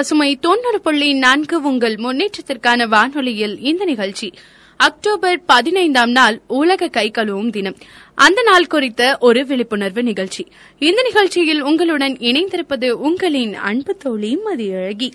பசுமை தொண்ணூறு புள்ளி நான்கு உங்கள் முன்னேற்றத்திற்கான வானொலியில் இந்த நிகழ்ச்சி. அக்டோபர் பதினைந்தாம் நாள் உலக கை கழுவும் தினம். அந்த நாள் குறித்த ஒரு விழிப்புணர்வு நிகழ்ச்சி. இந்த நிகழ்ச்சியில் உங்களுடன் இணைந்திருப்பது உங்களின் அன்பு தோழி மதியழகி.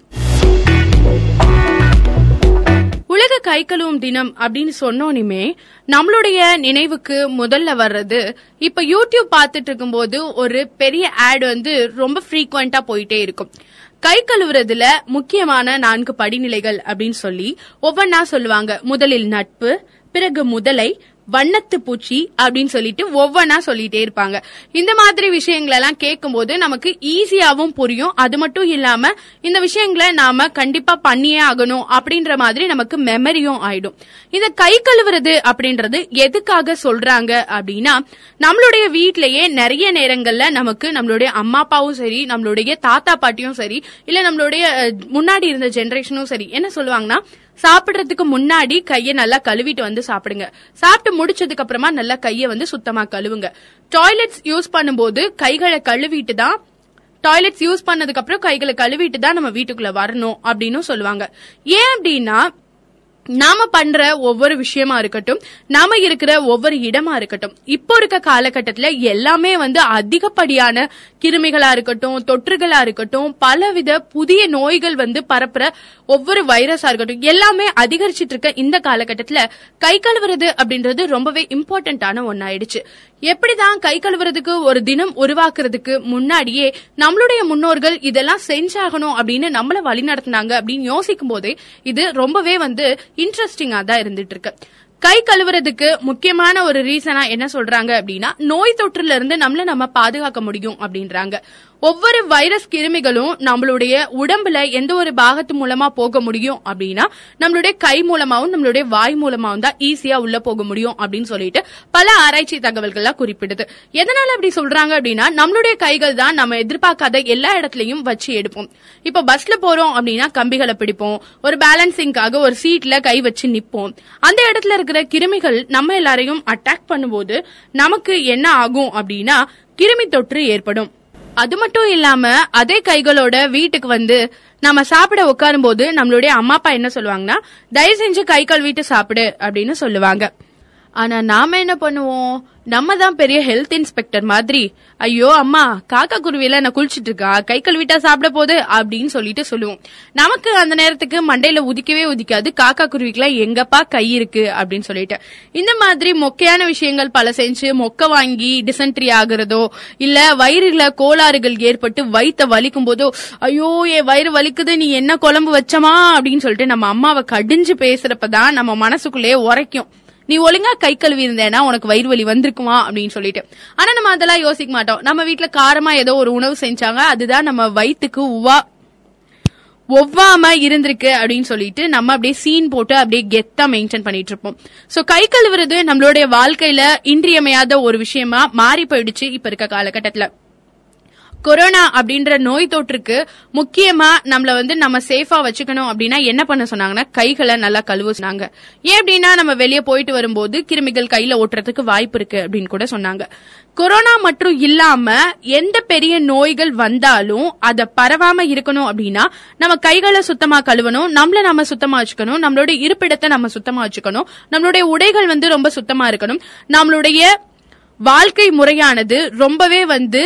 உலக கை கழுவும் தினம் அப்படின்னு சொன்னோனுமே நம்மளுடைய நினைவுக்கு முதல்ல வர்றது இப்ப யூடியூப் பார்த்துட்டு இருக்கும்போது ஒரு பெரிய ஆட் வந்து ரொம்ப ஃப்ரீக்வெண்டா போயிட்டே இருக்கும். கை கழுவுறதுல முக்கியமான நான்கு படிநிலைகள் அப்படின்னு சொல்லி ஒவ்வொன்னா சொல்லுவாங்க. முதலில் நட்பு பிறகு முதலை வண்ணத்து பூச்சி அப்படின்னு சொல்லிட்டு ஒவ்வொன்னா சொல்லிட்டே இருப்பாங்க. இந்த மாதிரி விஷயங்கள் எல்லாம் கேட்கும்போது நமக்கு ஈஸியாவும் புரியும். அது மட்டும் இல்லாம இந்த விஷயங்களை நாம கண்டிப்பா பண்ணியே ஆகணும் அப்படின்ற மாதிரி நமக்கு மெமரியும் ஆயிடும். இந்த கை கழுவுறது அப்படின்றது எதுக்காக சொல்றாங்க அப்படின்னா நம்மளுடைய வீட்லயே நிறைய நேரங்கள்ல நமக்கு நம்மளுடைய அம்மா அப்பாவும் சரி நம்மளுடைய தாத்தா பாட்டியும் சரி இல்ல நம்மளுடைய முன்னாடி இருந்த ஜெனரேஷனும் சரி என்ன சொல்லுவாங்கன்னா சாப்பிடுறதுக்கு முன்னாடி கையை நல்லா கழுவிட்டு வந்து சாப்பிடுங்க. சாப்பிட்டு முடிச்சதுக்கு அப்புறமா நல்லா கையை வந்து சுத்தமா கழுவுங்க. டாய்லெட்ஸ் யூஸ் பண்ணும்போது கைகளை கழுவிட்டு தான் டாய்லெட்ஸ் யூஸ் பண்ணதுக்கு அப்புறம் கைகளை கழுவிட்டு தான் நம்ம வீட்டுக்குள்ள வரணும் அப்படின்னு சொல்லுவாங்க. ஏன் அப்படின்னா நாம பண்ற ஒவ்வொரு விஷயமா இருக்கட்டும் நாம இருக்கிற ஒவ்வொரு இடமா இருக்கட்டும் இப்போ இருக்க காலகட்டத்துல எல்லாமே வந்து அதிகப்படியான கிருமிகளா இருக்கட்டும் தொற்றுகளா இருக்கட்டும் பலவித புதிய நோய்கள் வந்து பரப்புற ஒவ்வொரு வைரஸா இருக்கட்டும் எல்லாமே அதிகரிச்சிட்டு இருக்க இந்த காலகட்டத்துல கை கழுவுறது அப்படின்றது ரொம்பவே இம்பார்ட்டன்டான ஒன்னாயிடுச்சு எப்படிதான் கை கழுவுறதுக்கு ஒரு தினம் உருவாக்குறதுக்கு முன்னாடியே நம்மளுடைய முன்னோர்கள் இதெல்லாம் செஞ்சாகணும் அப்படின்னு நம்மள வழி நடத்தினாங்க அப்படின்னு யோசிக்கும் போதே இது ரொம்பவே வந்து இன்ட்ரெஸ்டிங்கா தான் இருந்துட்டு இருக்கு கை கழுவுறதுக்கு முக்கியமான ஒரு ரீசனா என்ன சொல்றாங்க அப்படின்னா நோய் தொற்றுல இருந்து நம்மள நம்ம பாதுகாக்க முடியும் அப்படின்றாங்க. ஒவ்வொரு வைரஸ் கிருமிகளும் நம்மளுடைய உடம்புல எந்த ஒரு பாகத்து மூலமா போக முடியும் அப்படின்னா நம்மளுடைய கை மூலமாவும் நம்மளுடைய வாய் மூலமாவும் தான் ஈஸியா உள்ள போக முடியும் அப்படின்னு சொல்லிட்டு பல ஆராய்ச்சி தகவல்கள்லாம் குறிப்பிடுது. எதனால அப்படி சொல்றாங்க அப்படின்னா நம்மளுடைய கைகள் தான் நம்ம எதிர்பார்க்காத எல்லா இடத்துலயும் வச்சு எடுப்போம். இப்ப பஸ்ல போறோம் அப்படின்னா கம்பிகளை பிடிப்போம். ஒரு பேலன்சிங்காக ஒரு சீட்ல கை வச்சு நிப்போம். அந்த இடத்துல இருக்கிற கிருமிகள் நம்ம எல்லாரையும் அட்டாக் பண்ணும்போது நமக்கு என்ன ஆகும் அப்படின்னா கிருமி தொற்று ஏற்படும். அது மட்டும் இல்லாம அதே கைகளோட வீட்டுக்கு வந்து நம்ம சாப்பிட உட்காரும் போது நம்மளுடைய அம்மா அப்பா என்ன சொல்லுவாங்கன்னா தயவு செஞ்சு கை கழுவிட்டு சாப்பிடு அப்படின்னு சொல்லுவாங்க. ஆனா நாம என்ன பண்ணுவோம்? நம்ம தான் பெரிய ஹெல்த் இன்ஸ்பெக்டர் மாதிரி. ஐயோ அம்மா காக்கா குருவில நான் குளிச்சுட்டு இருக்கா? கை கழுவிட்டா சாப்பிட போகுது அப்படின்னு சொல்லிட்டு சொல்லுவோம். நமக்கு அந்த நேரத்துக்கு மண்டையில உதிக்கவே உதிக்காது. காக்கா குருவிக்கெல்லாம் எங்கப்பா கை இருக்கு அப்படின்னு சொல்லிட்டு. இந்த மாதிரி மொக்கையான விஷயங்கள் பல செஞ்சு மொக்க வாங்கி டிசென்ட்ரி ஆகுறதோ இல்ல வயிறுல கோளாறுகள் ஏற்பட்டு வயித்த வலிக்கும் போதோ ஐயோ என் வயிறு வலிக்குது நீ என்ன குழம்பு வச்சமா? அப்படின்னு சொல்லிட்டு நம்ம அம்மாவை கடிஞ்சு பேசுறப்பதான் நம்ம மனசுக்குள்ளேயே உரைக்கும். நீ ஒழுங்கா கை கழுவி இருந்தேனா உனக்கு வயிறு வலி வந்திருக்குமா அப்படின்னு சொல்லிட்டு. ஆனா நம்ம அதெல்லாம் யோசிக்க மாட்டோம். நம்ம வீட்டுல காரமா ஏதோ ஒரு உணவு செஞ்சாங்க அதுதான் நம்ம வயிற்றுக்கு உவா ஒவ்வாம இருந்திருக்கு அப்படின்னு சொல்லிட்டு நம்ம அப்படியே சீன் போட்டு அப்படியே கெத்தா மெயின்டைன் பண்ணிட்டு இருப்போம். சோ கை கழுவுறது நம்மளுடைய வாழ்க்கையில இன்றியமையாத ஒரு விஷயமா மாறி போயிடுச்சு இப்ப இருக்க காலகட்டத்துல. கொரோனா அப்படின்ற நோய் தொற்றுக்கு முக்கியமா நம்மள வந்து நம்ம சேஃபா வச்சுக்கணும் அப்படின்னா என்ன பண்ண சொன்னாங்கன்னா கைகளை நல்லா கழுவ சொன்னாங்க. ஏன் அப்படின்னா நம்ம வெளியே போயிட்டு வரும்போது கிருமிகள் கையில ஓட்டுறதுக்கு வாய்ப்பு இருக்கு அப்படின்னு கூட சொன்னாங்க. கொரோனா மட்டும் இல்லாம எந்த பெரிய நோய்கள் வந்தாலும் அத பரவாம இருக்கணும் அப்படின்னா நம்ம கைகளை சுத்தமா கழுவணும் நம்மள நம்ம சுத்தமா வச்சுக்கணும் நம்மளோட இருப்பிடத்தை நம்ம சுத்தமா வச்சுக்கணும் நம்மளுடைய உடைகள் வந்து ரொம்ப சுத்தமா இருக்கணும் நம்மளுடைய வாழ்க்கை முறையானது ரொம்பவே வந்து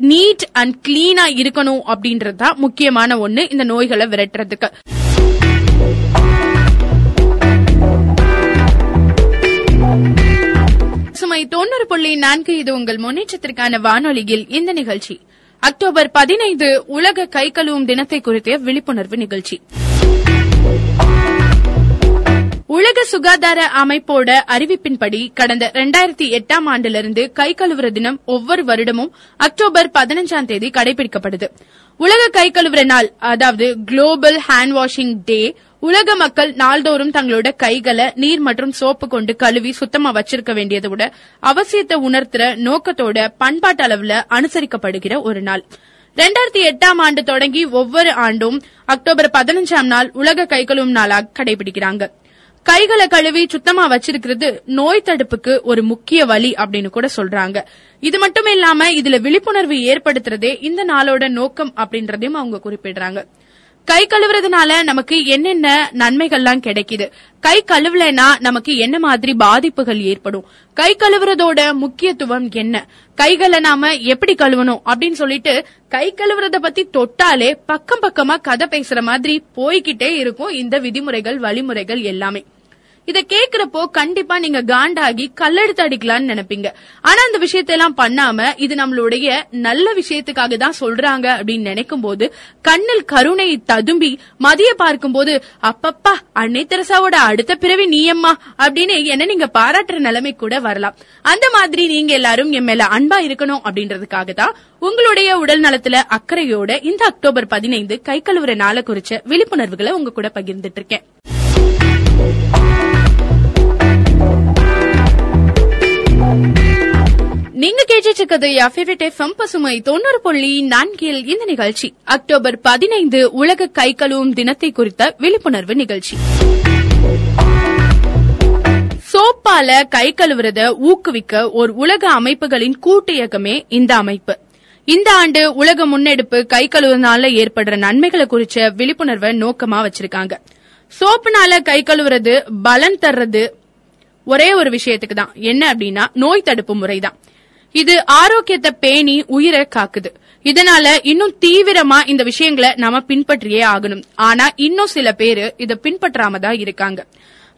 நீட் அண்ட் கிளீனா இருக்கணும் அப்படின்றது தான் முக்கியமான ஒண்ணு இந்த நோய்களை விரட்டுறதுக்கு. சுமை தொண்ணூறு புள்ளி நான்கு இது உங்கள் முன்னேற்றத்திற்கான வானொலியில் இந்த நிகழ்ச்சி. அக்டோபர் பதினைந்து உலக கை கழுவும் தினத்தை குறித்த விழிப்புணர்வு நிகழ்ச்சி. உலக சுகாதார அமைப்போட அறிவிப்பின்படி கடந்த 2008 எட்டாம் ஆண்டிலிருந்து கை கழுவுற தினம் ஒவ்வொரு வருடமும் அக்டோபர் பதினஞ்சாம் தேதி கடைபிடிக்கப்படுது. உலக கை கழுவுற நாள் அதாவது குளோபல் ஹேண்ட் வாஷிங் டே உலக மக்கள் நாள்தோறும் தங்களோட கைகளை நீர் மற்றும் சோப்பு கொண்டு கழுவி சுத்தமா வச்சிருக்க வேண்டியதை விட அவசியத்தை உணர்த்துற நோக்கத்தோட பண்பாட்டு அளவுல அனுசரிக்கப்படுகிற ஒரு நாள். ரெண்டாயிரத்தி எட்டாம் ஆண்டு தொடங்கி ஒவ்வொரு ஆண்டும் அக்டோபர் பதினஞ்சாம் நாள் உலக கை கழுவும் நாளாக கடைபிடிக்கிறாங்க. கைகளை கழுவி சுத்தமா வச்சிருக்கிறது நோய் தடுப்புக்கு ஒரு முக்கிய வழி அப்படின்னு கூட சொல்றாங்க. இது மட்டும் இல்லாம இதுல விழிப்புணர்வு ஏற்படுத்துறதே இந்த நாளோட நோக்கம் அப்படின்றதையும் அவங்க குறிப்பிடுறாங்க. கை கழுவுறதுனால நமக்கு என்னென்ன நன்மைகள்லாம் கிடைக்குது? கை கழுவலைனா நமக்கு என்ன மாதிரி பாதிப்புகள் ஏற்படும்? கை கழுவுறதோட முக்கியத்துவம் என்ன? கைகளை நாம எப்படி கழுவணும் அப்படின்னு சொல்லிட்டு கை கழுவுறத பத்தி தொட்டாலே பக்கம் பக்கமா கதை பேசுற மாதிரி போய்கிட்டே இருக்கும் இந்த விதிமுறைகள் வழிமுறைகள் எல்லாமே. இத கேக்குறப்போ கண்டிப்பா நீங்க காண்டாகி கல்லெடுத்து அடிக்கலாம்னு நினைப்பீங்க. ஆனா அந்த விஷயத்தெல்லாம் பண்ணாம இது நம்மளுடைய நல்ல விஷயத்துக்காக தான் சொல்றாங்க அப்படின்னு நினைக்கும் போது கண்ணில் கருணை ததும்பி மதிய பார்க்கும்போது அப்பப்பா அன்னை தெரசாவோட அடுத்த பிறவி நீயம்மா அப்படின்னு என்ன நீங்க பாராட்டுற நிலைமை கூட வரலாம். அந்த மாதிரி நீங்க எல்லாரும் என் மேல அன்பா இருக்கணும் அப்படின்றதுக்காக தான் உங்களுடைய உடல் நலத்துல அக்கறையோட இந்த அக்டோபர் பதினைந்து கை கழுவுற நாளை குறிச்ச விழிப்புணர்வுகளை உங்க கூட பகிர்ந்துட்டு இருக்கேன். நீங்க கேட்டுட்டு யா ஃபேவரட் எஃப்எம் பசுமை தொண்ணூறு புள்ளி நான்கில் இந்த நிகழ்ச்சி. அக்டோபர் பதினைந்து உலக கை கழுவும் தினத்தை குறித்த விழிப்புணர்வு நிகழ்ச்சி. சோப்பால கை கழுவுறத ஊக்குவிக்க ஒரு உலக அமைப்புகளின் கூட்டு இயக்கமே இந்த அமைப்பு. இந்த ஆண்டு உலக முன்னெடுப்பு கை கழுவுனால ஏற்படுற நன்மைகளை குறிச்ச விழிப்புணர்வை நோக்கமா வச்சிருக்காங்க. சோப்புனால கை கழுவுறது பலன் தர்றது ஒரே ஒரு விஷயத்துக்கு தான். என்ன அப்படின்னா நோய் தடுப்பு முறைதான். இது ஆரோக்கியத்தை பேணி உயிரை காக்குது. இதனால இன்னும் தீவிரமா இந்த விஷயங்களை நாம பின்பற்றியே ஆகணும். ஆனா இன்னும் சில பேரு இத பின்பற்றாம தான் இருக்காங்க.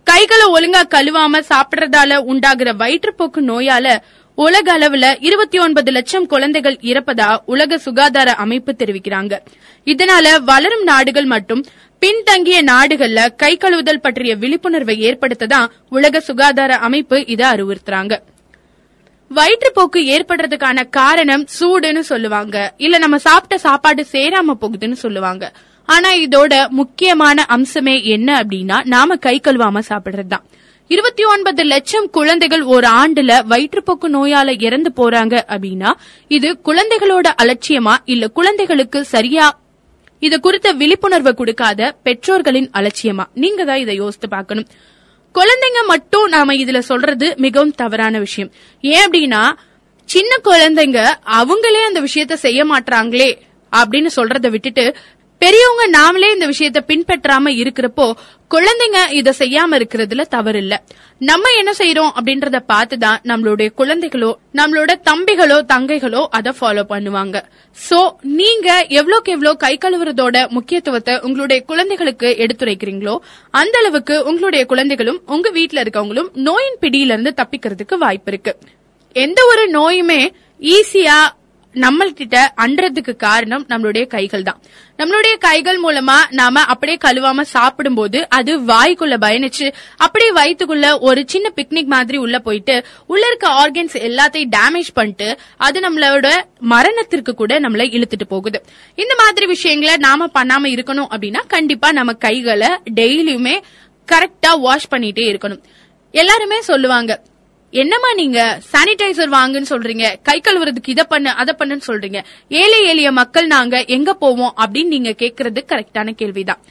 கைகளை ஒழுங்கா கழுவாம சாப்பிடுறதால உண்டாகிற வயிற்றுப்போக்கு நோயால உலக அளவுல இருபத்தி ஒன்பது லட்சம் குழந்தைகள் இறப்பதா உலக சுகாதார அமைப்பு தெரிவிக்கிறாங்க. இதனால வளரும் நாடுகள் மற்றும் பின்தங்கிய நாடுகள்ல கை கழுவுதல் பற்றிய விழிப்புணர்வை ஏற்படுத்ததான் உலக சுகாதார அமைப்பு இதை அறிவுறுத்துறாங்க. வயிற்றுப்போக்கு ஏற்படுறதுக்கான காரணம் சூடுன்னு சொல்லுவாங்க. இல்ல நம்ம சாப்பிட்ட சாப்பாடு சேராம போகுதுன்னு சொல்லுவாங்க. ஆனா இதோட முக்கியமான அம்சமே என்ன அப்படின்னா நாம கை கழுவாம சாப்பிடுறதுதான். இருபத்தி ஒன்பது லட்சம் குழந்தைகள் ஒரு ஆண்டுல வயிற்றுப்போக்கு நோயால இறந்து போறாங்க அப்படின்னா இது குழந்தைகளோட அலட்சியமா இல்ல குழந்தைகளுக்கு சரியா இது குறித்த விழிப்புணர்வு கொடுக்காத பெற்றோர்களின் அலட்சியமா? நீங்க தான் இதை யோசித்து பார்க்கணும். குழந்தைங்க மட்டும் நாம இதுல சொல்றது மிகவும் தவறான விஷயம். ஏன் அப்படின்னா சின்ன குழந்தைங்க அவங்களே அந்த விஷயத்த செய்ய மாட்டாங்களே அப்படின்னு சொல்றதை விட்டுட்டு பெரியவங்க நாமளே இந்த விஷயத்த பின்பற்றாம இருக்கிறப்போ குழந்தைங்க இத செய்யாம இருக்கிறதுல தவறு இல்ல நம்ம என்ன செய்யறோம் அப்படின்றத பார்த்துதான் நம்மளுடைய குழந்தைகளோ நம்மளோட தம்பிகளோ தங்கைகளோ அதை ஃபாலோ பண்ணுவாங்க. சோ நீங்க எவ்வளோக்கு எவ்வளோ கை கழுவுறதோட முக்கியத்துவத்தை உங்களுடைய குழந்தைகளுக்கு எடுத்துரைக்கிறீங்களோ அந்த அளவுக்கு உங்களுடைய குழந்தைகளும் உங்க வீட்டுல இருக்கவங்களும் நோயின் பிடியில இருந்து தப்பிக்கிறதுக்கு வாய்ப்பு இருக்கு. எந்த ஒரு நோயுமே ஈஸியா நம்மள்கிட்ட அன்றதுக்கு காரணம் நம்மளுடைய கைகள் தான் நம்மளுடைய கைகள் மூலமா நாம அப்படியே கழுவாம சாப்பிடும்போது அது வாய்க்குள்ள பயணிச்சு அப்படியே வயிற்றுக்குள்ள ஒரு சின்ன பிக்னிக் மாதிரி உள்ள போயிட்டு உள்ள இருக்க ஆர்கன்ஸ் எல்லாத்தையும் டேமேஜ் பண்ணிட்டு அது நம்மளோட மரணத்திற்கு கூட நம்மள இழுத்துட்டு போகுது. இந்த மாதிரி விஷயங்களை நாம பண்ணாம இருக்கணும் அப்படின்னா கண்டிப்பா நம்ம கைகளை டெய்லியுமே கரெக்டா வாஷ் பண்ணிட்டே இருக்கணும். எல்லாருமே சொல்லுவாங்க என்னம்மா நீங்க சானிடைசர் வாங்குன்னு சொல்றீங்க? கை கழுவுறதுக்கு இதை பண்ணு அதை பண்ணுன்னு சொல்றீங்க. ஏழை எளிய மக்கள் நாங்க எங்க போவோம் அப்படின்னு நீங்க கேக்குறது கரெக்டான கேள்விதான்.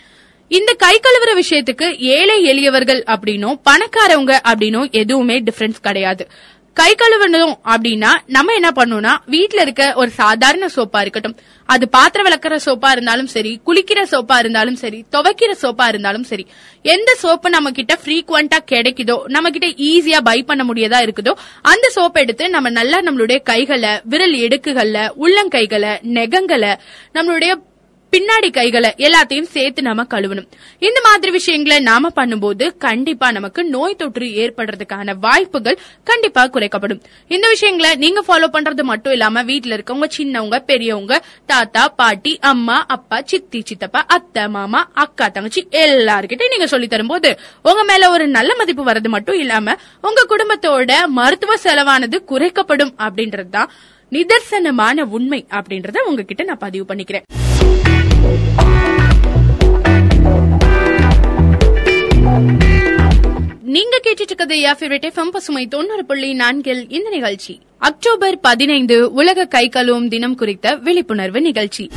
இந்த கை கழுவுற விஷயத்துக்கு ஏழை எளியவர்கள் அப்படின்னும் பணக்காரவங்க அப்படின்னும் எதுவுமே டிஃபரன்ஸ் கிடையாது. கை கழுவணும் அப்படின்னா நம்ம என்ன பண்ணணும்னா வீட்டுல இருக்க ஒரு சாதாரண சோப்பா இருக்கட்டும். அது பாத்திரம் விளக்குற சோப்பா இருந்தாலும் சரி குளிக்கிற சோப்பா இருந்தாலும் சரி துவைக்கிற சோப்பா இருந்தாலும் சரி எந்த சோப்பு நம்ம கிட்ட ஃப்ரீக்வெண்டா கிடைக்குதோ நம்ம கிட்ட ஈஸியா பை பண்ண முடியதா இருக்குதோ அந்த சோப் எடுத்து நம்ம நல்லா நம்மளுடைய கைகளை விரல் எடுக்குகள்ல உள்ளங்கைகளை நெகங்களை நம்மளுடைய பின்னாடி கைகளை எல்லாத்தையும் சேர்த்து நாம கழுவணும். இந்த மாதிரி விஷயங்களை நாம பண்ணும்போது கண்டிப்பா நமக்கு நோய் தொற்று ஏற்படுறதுக்கான வாய்ப்புகள் கண்டிப்பா குறைக்கப்படும். இந்த விஷயங்களை நீங்க ஃபாலோ பண்றது மட்டும் இல்லாம வீட்டுல இருக்கவங்க சின்னவங்க பெரியவங்க தாத்தா பாட்டி அம்மா அப்பா சித்தி சித்தப்பா அத்தை மாமா அக்கா தங்கச்சி எல்லாருக்கிட்டையும் நீங்க சொல்லி தரும்போது உங்க மேல ஒரு நல்ல மதிப்பு வர்றது மட்டும் இல்லாம உங்க குடும்பத்தோட மருத்துவ செலவானது குறைக்கப்படும் அப்படின்றதுதான் நிதர்சனமான உண்மை அப்படின்றத உங்ககிட்ட நான் பதிவு பண்ணிக்கிறேன். நீங்க கேட்டுட்டு இருக்கிறது யா எஃப்எம் பசுமை தொண்ணூறு புள்ளி நான்கில் இந்த நிகழ்ச்சி. அக்டோபர் பதினைந்து உலக கை கழுவும் தினம் குறித்த விழிப்புணர்வு நிகழ்ச்சி.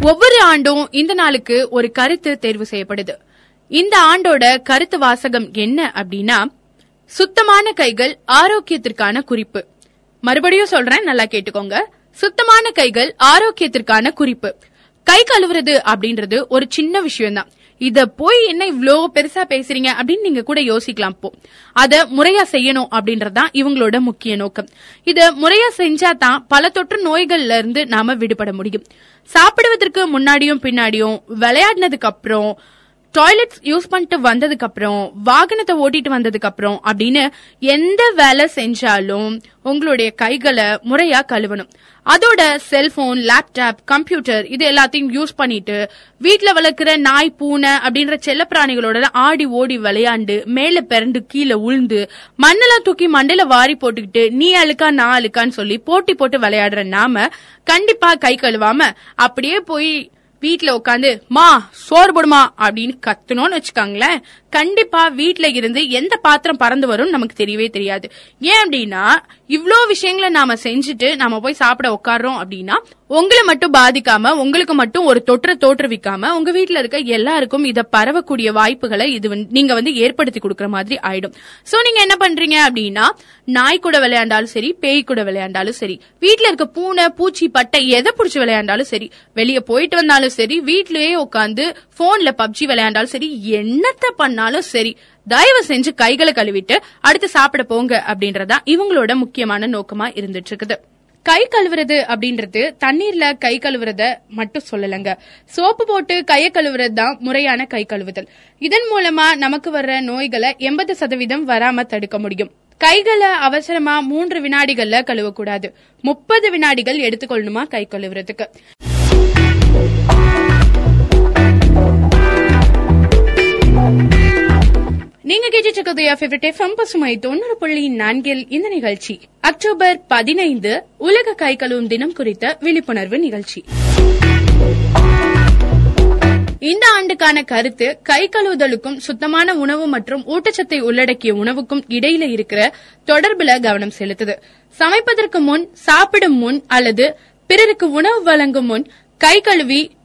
ஒவ்வொரு ஆண்டும் இந்த நாளுக்கு ஒரு கருத்து தேர்வு செய்யப்படுது. இந்த ஆண்டோட கருத்து வாசகம் என்ன அப்படின்னா சுத்தமான கைகள் ஆரோக்கியத்திற்கான குறிப்பு. மறுபடியும் சொல்றேன் நல்லா கேட்டுக்கோங்க. சுத்தமான கைகள் ஆரோக்கியத்திற்கான குறிப்பு. கை கழுவுறது அப்படின்றது ஒரு சின்ன விஷயம்தான். இத போய் என்ன இவ்வளோ பெருசா பேசுறீங்க அப்படின்னு நீங்க கூட யோசிக்கலாம் போ. அத முறையா செய்யணும் அப்படின்றதுதான் இவங்களோட முக்கிய நோக்கம். இத முறையா செஞ்சா தான் பல தொற்று நோய்கள்ல இருந்து நாம விடுபட முடியும். சாப்பிடுவதற்கு முன்னாடியும் பின்னாடியும் விளையாடினதுக்கு அப்புறம் டாய்லெட்ஸ் யூஸ் பண்ணிட்டு வந்ததுக்கு அப்புறம் வாகனத்தை ஓட்டிட்டு வந்ததுக்கு அப்புறம் அப்படின்னு எந்த வேலை செஞ்சாலும் உங்களுடைய கைகளை முறையா கழுவணும். அதோட செல்போன் லேப்டாப் கம்ப்யூட்டர் இது எல்லாத்தையும் யூஸ் பண்ணிட்டு வீட்டுல வளர்க்குற நாய் பூனை அப்படின்ற செல்லப்பிராணிகளோட ஆடி ஓடி விளையாண்டு மேல பிறண்டு கீழே உளுந்து மண்ணெல்லாம் தூக்கி மண்டையில வாரி போட்டுக்கிட்டு நீ அழுக்கா நான் அழுக்கான்னு சொல்லி போட்டி போட்டு விளையாடுற நாம கண்டிப்பா கை கழுவாம அப்படியே போய் வீட்டுல உட்காந்து மா சோறு போடுமா? அப்படின்னு கத்துனோம்னு வச்சுக்காங்களேன். கண்டிப்பா வீட்டுல இருந்து எந்த பாத்திரம் பறந்து வரும் நமக்கு தெரியவே தெரியாது. ஏன் அப்படின்னா இவ்வளோ விஷயங்களை நாம செஞ்சுட்டு நாம போய் சாப்பிட உட்கார்றோம் அப்படின்னா உங்களை மட்டும் பாதிக்காம உங்களுக்கு மட்டும் ஒரு தொற்றை தோற்றுவிக்காம உங்க வீட்டுல இருக்க எல்லாருக்கும் இத பரவக்கூடிய வாய்ப்புகளை இது நீங்க வந்து ஏற்படுத்தி கொடுக்கற மாதிரி ஆயிடும். சோ நீங்க என்ன பண்றீங்க அப்படின்னா நாய் கூட விளையாண்டாலும் சரி பேய் கூட விளையாண்டாலும் சரி வீட்டுல இருக்க பூனை பூச்சி பட்டை எதை பிடிச்சி விளையாண்டாலும் சரி வெளியே போயிட்டு வந்தாலும் சரி வீட்லயே உட்காந்து போன்ல பப்ஜி விளையாண்டாலும் சரி என்னத்த பண்ணாலும் சரி தயவு செஞ்சு கைகளை கழுவிட்டு அடுத்து சாப்பிட போங்க அப்படின்றதா இவங்களோட முக்கியமான நோக்கமா இருந்துட்டு இருக்குது கை கழுவுறது அப்படின்றது தண்ணீர்ல கை கழுவுறத மட்டும் சொல்லலங்க. சோப்பு போட்டு கையை கழுவுறது தான் முறையான கை கழுவுதல். இதன் மூலமா நமக்கு வர்ற நோய்களை எண்பது சதவீதம் வராம தடுக்க முடியும். கைகளை அவசரமா மூன்று வினாடிகள்ல கழுவக்கூடாது. முப்பது வினாடிகள் எடுத்துக்கொள்ளணுமா கை கழுவுறதுக்கு. நீங்க கேட்டுட்டு ஃபேவரட் எஃப்எம் பசுமை தொண்ணூறு புள்ளி நான்கில் இந்த நிகழ்ச்சி. அக்டோபர் பதினைந்து உலக கை கழுவும் தினம் குறித்த விழிப்புணர்வு நிகழ்ச்சி. இந்த ஆண்டுக்கான கருத்து கை கழுவுதலுக்கும் சுத்தமான உணவு மற்றும் ஊட்டச்சத்தை உள்ளடக்கிய உணவுக்கும் இடையில இருக்கிற தொடர்புல கவனம் செலுத்துது. சமைப்பதற்கு முன் சாப்பிடும் முன் அல்லது பிறருக்கு உணவு வழங்கும் முன் கை கழுவி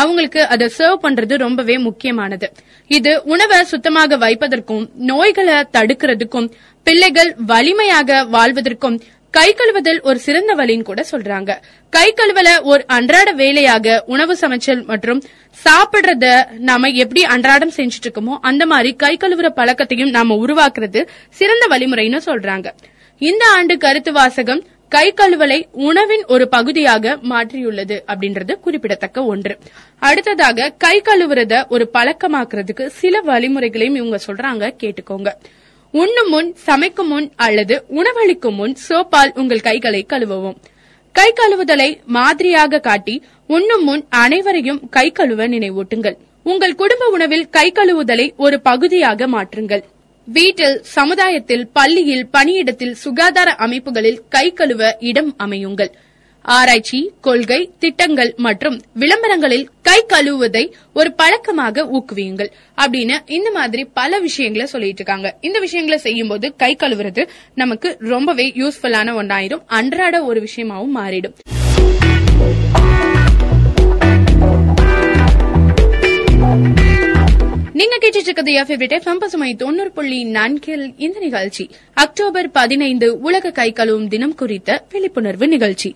அவங்களுக்கு அதை சர்வ் பண்றது ரொம்பவே முக்கியமானது. இது உணவை சுத்தமாக வைப்பதற்கும் நோய்களை தடுக்கிறதுக்கும் பிள்ளைகள் வலிமையாக வாழ்வதற்கும் கை கழுவுதல் ஒரு சிறந்த வழின்னு கூட சொல்றாங்க. கை கழுவல ஒரு அன்றாட வேலையாக உணவு சமைச்சல் மற்றும் சாப்பிடுறத நாம எப்படி அன்றாடம் செஞ்சுட்டு இருக்கோமோ அந்த மாதிரி கை கழுவுற பழக்கத்தையும் நாம உருவாக்குறது சிறந்த வழிமுறைன்னு சொல்றாங்க. இந்த ஆண்டு கருத்து வாசகம் கை கழுவலை உணவின் ஒரு பகுதியாக மாற்றியுள்ளது அப்படின்றது குறிப்பிடத்தக்க ஒன்று. அடுத்ததாக கை கழுவுறத ஒரு பழக்கமாக்குறதுக்கு சில வழிமுறைகளையும் இவங்க சொல்றாங்க கேட்டுக்கோங்க. உண்ணும் முன் சமைக்கும் முன் அல்லது உணவளிக்கும் முன் சோப்பால் உங்கள் கைகளை கழுவவும். கை கழுவுதலை மாதிரியாக காட்டி உண்ணும் முன் அனைவரையும் கை கழுவ நினைவூட்டுங்கள். உங்கள் குடும்ப உணவில் கை கழுவுதலை ஒரு பகுதியாக மாற்றுங்கள். வீட்டில் சமுதாயத்தில் பள்ளியில் பணியிடத்தில் சுகாதார அமைப்புகளில் கை கழுவ இடம் அமையுங்கள். ஆராய்ச்சி கொள்கை திட்டங்கள் மற்றும் விளம்பரங்களில் கை கழுவுவதை ஒரு பழக்கமாக ஊக்குவியுங்கள். அப்படின்னு இந்த மாதிரி பல விஷயங்களை சொல்லிட்டு இருக்காங்க. இந்த விஷயங்களை செய்யும்போது கை கழுவுறது நமக்கு ரொம்பவே யூஸ்ஃபுல்லான ஒன்றாயிரும் அன்றாட ஒரு விஷயமாவும் மாறிடும். நீங்க கேட்டுட்டு இருக்கிறது ஃபேவரட் எஃப்எம் பசுமை தொண்ணூறு புள்ளி நான்கில் இந்த நிகழ்ச்சி. அக்டோபர் பதினைந்து உலக கை கழுவும் தினம் குறித்த விழிப்புணர்வு நிகழ்ச்சி.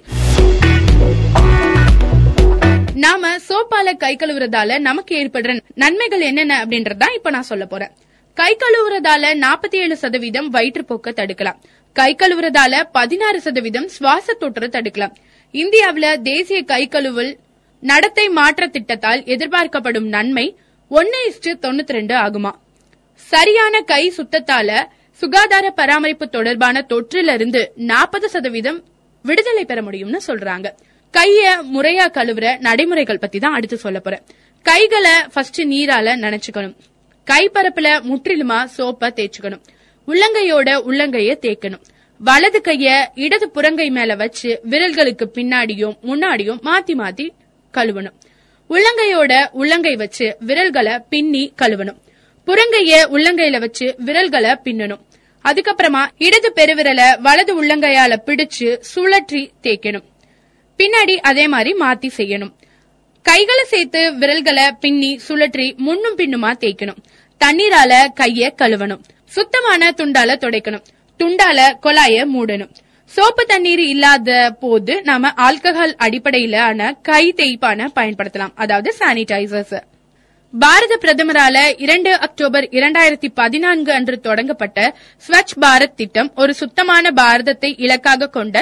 நாம சோப்பால கை கழுவுறதால நமக்கு ஏற்படுற நன்மைகள் என்னென்ன அப்படின்றதான் இப்ப நான் சொல்ல போறேன். கை கழுவுறதால நாற்பத்தி ஏழு சதவீதம் வயிற்றுப்போக்க தடுக்கலாம். கை கழுவுறதால பதினாறு சதவீதம் சுவாச தொற்று தடுக்கலாம். இந்தியாவில தேசிய கை கழுவல் நடத்தை மாற்ற திட்டத்தால் எதிர்பார்க்கப்படும் நன்மை ஒன்னு இஸ்டு தொண்ணூத்தி ரெண்டு ஆகுமா? சரியான கை சுத்தத்தால சுகாதார பராமரிப்பு தொடர்பான தொற்றிலிருந்து நாற்பது சதவீதம் விடுதலை பெற முடியும்னு சொல்றாங்க. கைய முறையா கழுவுற நடைமுறைகள் பத்தி தான் அடுத்து சொல்ல போறேன். கைகளை ஃபர்ஸ்ட் நீரால நினைச்சுக்கணும். கைப்பரப்புல முற்றிலுமா சோப்ப தேய்ச்சுக்கணும். உள்ளங்கையோட உள்ளங்கைய தேய்க்கணும். வலது கைய இடது புறங்கை மேல வச்சு விரல்களுக்கு பின்னாடியும் முன்னாடியும் மாத்தி மாத்தி கழுவணும். உள்ளங்கையோட உள்ளங்கை வச்சு விரல்களை பின்னி கழுவணும். புறங்கைய உள்ளங்கையில வச்சு விரல்களை பின்னணும். அதுக்கப்புறமா இடது பெருவிரலை வலது உள்ளங்கையால பிடிச்சு சுழற்றி தேய்க்கணும். பின்னாடி அதே மாதிரி மாத்தி செய்யணும். கைகளை சேர்த்து விரல்களை பின்னி சுழற்றி முன்னும் பின்னுமா தேய்க்கணும். தண்ணீரால கைய கழுவணும். சுத்தமான துண்டால துடைக்கணும். துண்டால குழாய மூடணும். சோப்பு தண்ணீர் இல்லாத போது நாம ஆல்கஹால் அடிப்படையிலான கை தேய்ப்பான பயன்படுத்தலாம். அதாவது சானிடைசர்ஸ் பாரத பிரதமரால இரண்டு அக்டோபர் இரண்டாயிரத்தி பதினான்கு அன்று தொடங்கப்பட்ட ஸ்வச் பாரத் திட்டம் ஒரு சுத்தமான பாரதத்தை இலக்காக கொண்ட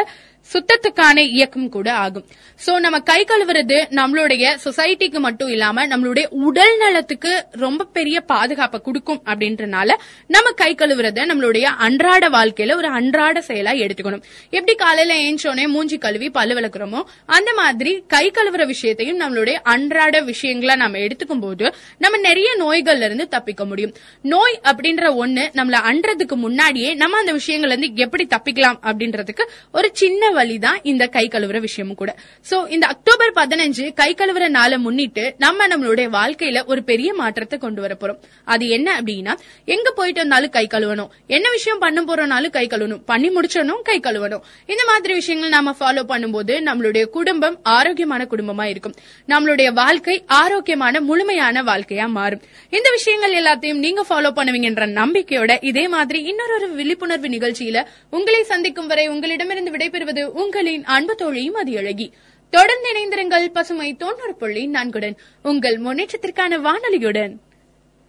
சுத்தத்துக்கான இயக்கம் கூட ஆகும். சோ நம்ம கை கழுவுறது நம்மளுடைய சொசைட்டிக்கு மட்டும் இல்லாம நம்மளுடைய உடல் நலத்துக்கு ரொம்ப பெரிய பாதுகாப்பை கொடுக்கும் அப்படின்றனால நம்ம கை கழுவுறத நம்மளுடைய அன்றாட வாழ்க்கையில ஒரு அன்றாட செயலா எடுத்துக்கணும். எப்படி காலையில ஏஞ்சோனே மூஞ்சி கழுவி பல்லு விளக்குறோமோ அந்த மாதிரி கை கழுவுற விஷயத்தையும் நம்மளுடைய அன்றாட விஷயங்களா நம்ம எடுத்துக்கும் போது நம்ம நிறைய நோய்கள்ல இருந்து தப்பிக்க முடியும். நோய் அப்படின்ற ஒண்ணு நம்மள அன்றதுக்கு முன்னாடியே நம்ம அந்த விஷயங்கள்ல இருந்து எப்படி தப்பிக்கலாம் அப்படின்றதுக்கு ஒரு சின்ன வழிதான் இந்த கை கழுவுற விஷயமும் கூட. சோ இந்த அக்டோபர் பதினஞ்சு கை கழுவுற நாளை முன்னிட்டு நம்ம நம்மளுடைய வாழ்க்கையில ஒரு பெரிய மாற்றத்தை கொண்டு வர போறோம். அது என்ன அப்படின்னா எங்க போயிட்டு வந்தாலும் கை கழுவணும். என்ன விஷயம் பண்ண போறோம்னாலும் கை கழுவணும். பண்ணி முடிச்சோனும் கை கழுவணும். இந்த மாதிரி விஷயங்கள் நாம ஃபாலோ பண்ணும்போது நம்மளுடைய குடும்பம் ஆரோக்கியமான குடும்பமா இருக்கும். நம்மளுடைய வாழ்க்கை ஆரோக்கியமான முழுமையான வாழ்க்கையா மாறும். இந்த விஷயங்கள் எல்லாத்தையும் நீங்க ஃபாலோ பண்ணுவீங்கன்ற நம்பிக்கையோட இதே மாதிரி இன்னொரு விழிப்புணர்வு நிகழ்ச்சியில உங்களை சந்திக்கும் வரை உங்களிடமிருந்து விடைபெறுவது உங்களின் அன்பு தோழி மதியழகி தொடர்ந்து இணைந்திருங்கள் பசுமை தொண்ணூறு புள்ளி நான்குடன். உங்கள் முன்னேற்றத்திற்கான வானொலியுடன்.